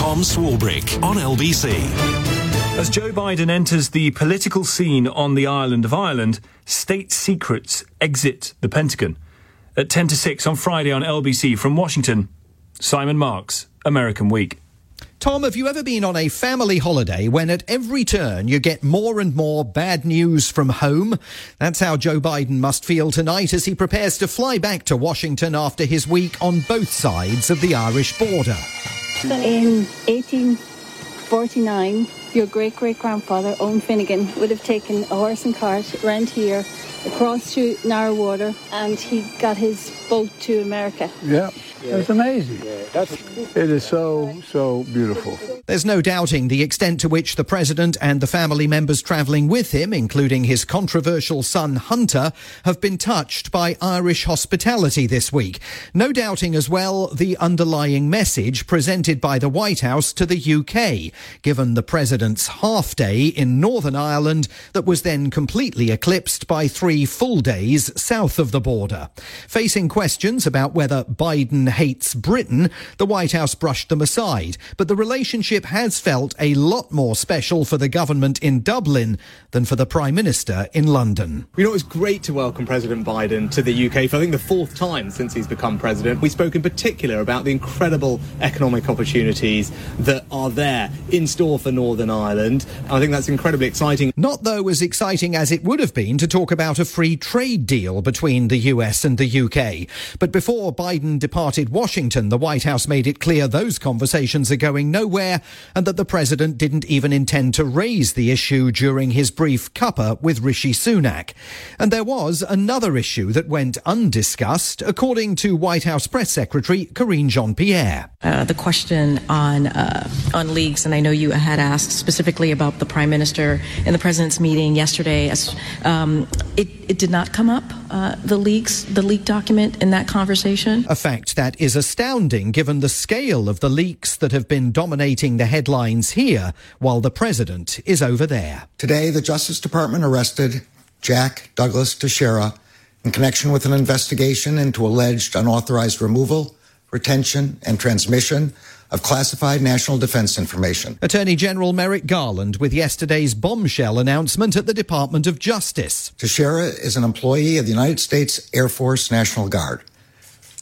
Tom Swarbrick on LBC. As Joe Biden enters the political scene on the island of Ireland, state secrets exit the Pentagon. At 10 to 6 on Friday on LBC from Washington, Simon Marks, American Week. Tom, have you ever been on a family holiday when at every turn you get more and more bad news from home? That's how Joe Biden must feel tonight as he prepares to fly back to Washington after his week on both sides of the Irish border. In 1849, your great great grandfather, Owen Finnegan, would have taken a horse and cart around here, across through narrow water, and he got his boat to America. Yeah. It's amazing. It is so, so beautiful. There's no doubting the extent to which the president and the family members travelling with him, including his controversial son Hunter, have been touched by Irish hospitality this week. No doubting as well the underlying message presented by the White House to the UK, given the president's half day in Northern Ireland that was then completely eclipsed by three full days south of the border. Facing questions about whether Biden hates Britain, the White House brushed them aside. But the relationship has felt a lot more special for the government in Dublin than for the Prime Minister in London. You know, it was great to welcome President Biden to the UK for I think the fourth time since he's become president. We spoke in particular about the incredible economic opportunities that are there in store for Northern Ireland. I think that's incredibly exciting. Not, though, as exciting as it would have been to talk about a free trade deal between the US and the UK. But before Biden departed Washington, the White House made it clear those conversations are going nowhere and that the president didn't even intend to raise the issue during his brief cuppa with Rishi Sunak. And there was another issue that went undiscussed, according to White House Press Secretary Karine Jean-Pierre. Uh, the question on uh, on leaks, and I know you had asked specifically about the prime minister in the president's meeting yesterday. Um, it, it did not come up. Uh, the leaks, the leak document in that conversation. A fact that is astounding given the scale of the leaks that have been dominating the headlines here while the president is over there. Today, the Justice Department arrested Jack Douglas Teixeira in connection with an investigation into alleged unauthorized removal, retention, and transmission of classified national defense information. Attorney General Merrick Garland with yesterday's bombshell announcement at the Department of Justice. Teixeira is an employee of the United States Air Force National Guard.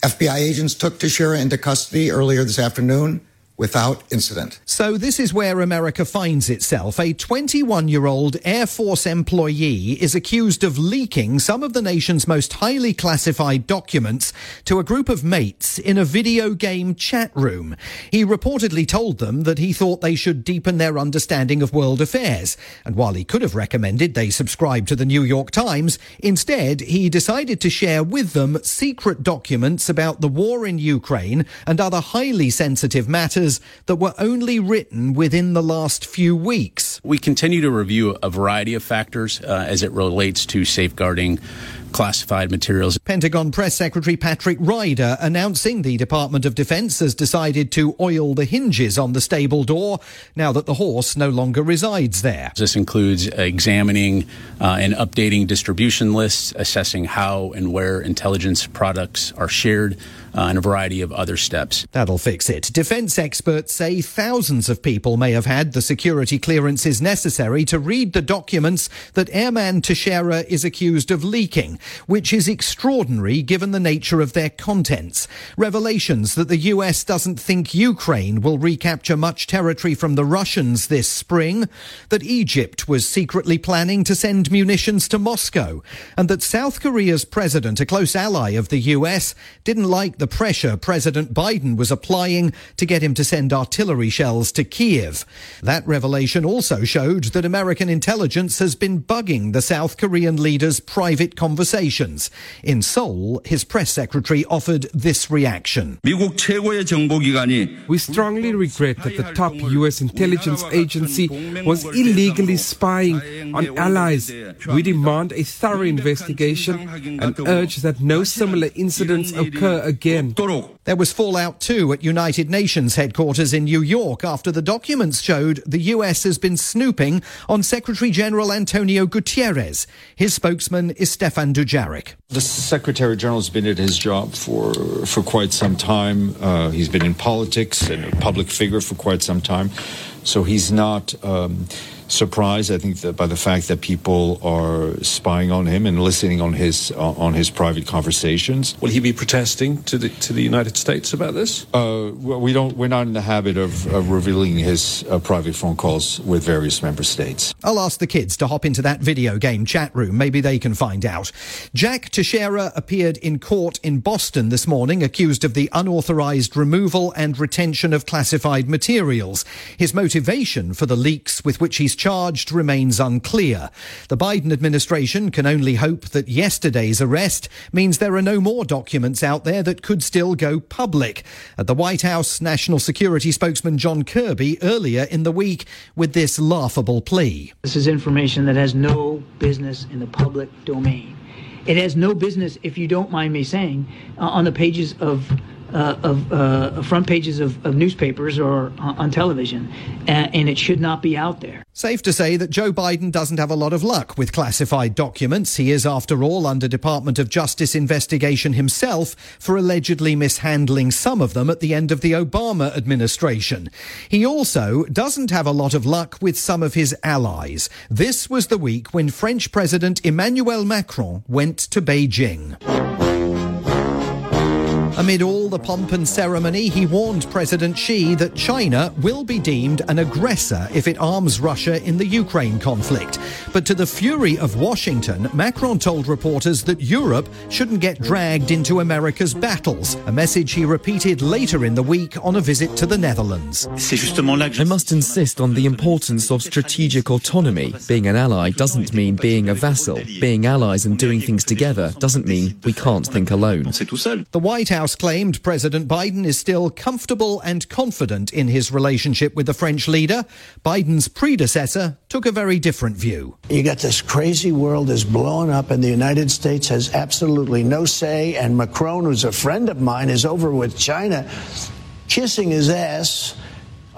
FBI agents took Teixeira into custody earlier this afternoon without incident. So this is where America finds itself. A 21 year old Air Force employee is accused of leaking some of the nation's most highly classified documents to a group of mates in a video game chat room. He reportedly told them that he thought they should deepen their understanding of world affairs. And while he could have recommended they subscribe to the New York Times, instead he decided to share with them secret documents about the war in Ukraine and other highly sensitive matters that were only written within the last few weeks. We continue to review a variety of factors uh, as it relates to safeguarding classified materials. Pentagon Press Secretary Patrick Ryder announcing the Department of Defense has decided to oil the hinges on the stable door now that the horse no longer resides there. This includes examining uh, and updating distribution lists, assessing how and where intelligence products are shared, uh, and a variety of other steps. That'll fix it. Defense experts say thousands of people may have had the security clearances necessary to read the documents that Airman Teixeira is accused of leaking, which is extraordinary given the nature of their contents. Revelations that the US doesn't think Ukraine will recapture much territory from the Russians this spring, that Egypt was secretly planning to send munitions to Moscow, and that South Korea's president, a close ally of the US, didn't like the pressure President Biden was applying to get him to send artillery shells to Kiev. That revelation also showed that American intelligence has been bugging the South Korean leader's private conversations. In Seoul, his press secretary offered this reaction. We strongly regret that the top U.S. intelligence agency was illegally spying on allies We demand a thorough investigation and urge that no similar incidents occur again. There was fallout too at United Nations headquarters in New York after the documents showed the US has been snooping on Secretary General Antonio Guterres. His spokesman is Stefan Dujarric. The Secretary General has been at his job for for quite some time. Uh, he's been in politics and a public figure for quite some time, so he's not. Um, surprised, I think, that by the fact that people are spying on him and listening on his uh, on his private conversations. Will he be protesting to the to the United States about this? Uh, well, we don't. We're not in the habit of, of revealing his uh, private phone calls with various member states. I'll ask the kids to hop into that video game chat room. Maybe they can find out. Jack Teixeira appeared in court in Boston this morning, accused of the unauthorized removal and retention of classified materials. His motivation for the leaks with which he's charged remains unclear. The Biden administration can only hope that yesterday's arrest means there are no more documents out there that could still go public. At the White House, National Security spokesman John Kirby earlier in the week with this laughable plea. This is information that has no business in the public domain. It has no business, if you don't mind me saying, uh, on the pages of uh, of uh, front pages of, of, newspapers or on television, and it should not be out there. Safe to say that Joe Biden doesn't have a lot of luck with classified documents. He is, after all, under Department of Justice investigation himself for allegedly mishandling some of them at the end of the Obama administration. He also doesn't have a lot of luck with some of his allies. This was the week when French President Emmanuel Macron went to Beijing. Amid all the pomp and ceremony, he warned President Xi that China will be deemed an aggressor if it arms Russia in the Ukraine conflict. But to the fury of Washington, Macron told reporters that Europe shouldn't get dragged into America's battles, a message he repeated later in the week on a visit to the Netherlands. I must insist on the importance of strategic autonomy. Being an ally doesn't mean being a vassal. Being allies and doing things together doesn't mean we can't think alone. The White House claimed President Biden is still comfortable and confident in his relationship with the French leader. Biden's predecessor took a very different view. You got this crazy world is blowing up, and the United States has absolutely no say. And Macron, who's a friend of mine, is over with China, kissing his ass,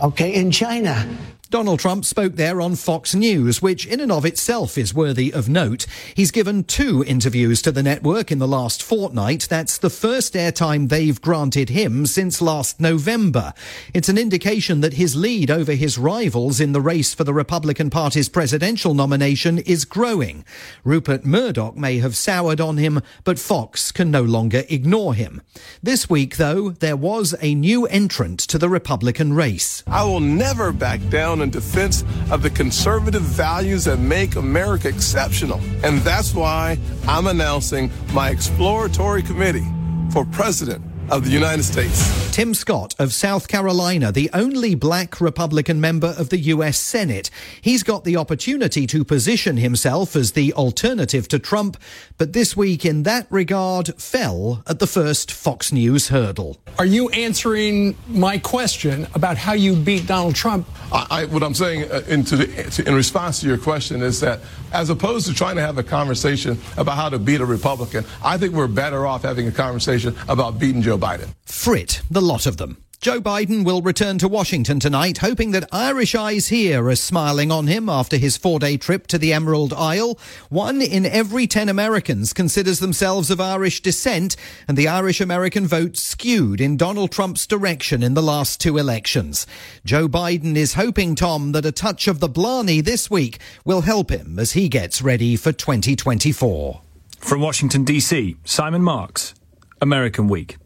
okay, in China. Donald Trump spoke there on Fox News, which in and of itself is worthy of note. He's given two interviews to the network in the last fortnight. That's the first airtime they've granted him since last November. It's an indication that his lead over his rivals in the race for the Republican Party's presidential nomination is growing. Rupert Murdoch may have soured on him, but Fox can no longer ignore him. This week, though, there was a new entrant to the Republican race. I will never back down in defense of the conservative values that make America exceptional. And that's why I'm announcing my exploratory committee for president of the United States. Tim Scott of South Carolina, the only black Republican member of the U.S. Senate. He's got the opportunity to position himself as the alternative to Trump, but this week, in that regard, fell at the first Fox News hurdle. Are you answering my question about how you beat Donald Trump? I, I, what I'm saying uh, in, the, in response to your question is that as opposed to trying to have a conversation about how to beat a Republican, I think we're better off having a conversation about beating Joe Biden. Frit, the lot of them. Joe Biden will return to Washington tonight, hoping that Irish eyes here are smiling on him after his four day trip to the Emerald Isle. One in every ten Americans considers themselves of Irish descent, and the Irish American vote skewed in Donald Trump's direction in the last two elections. Joe Biden is hoping, Tom, that a touch of the Blarney this week will help him as he gets ready for 2024. From Washington, D.C., Simon Marks, American Week.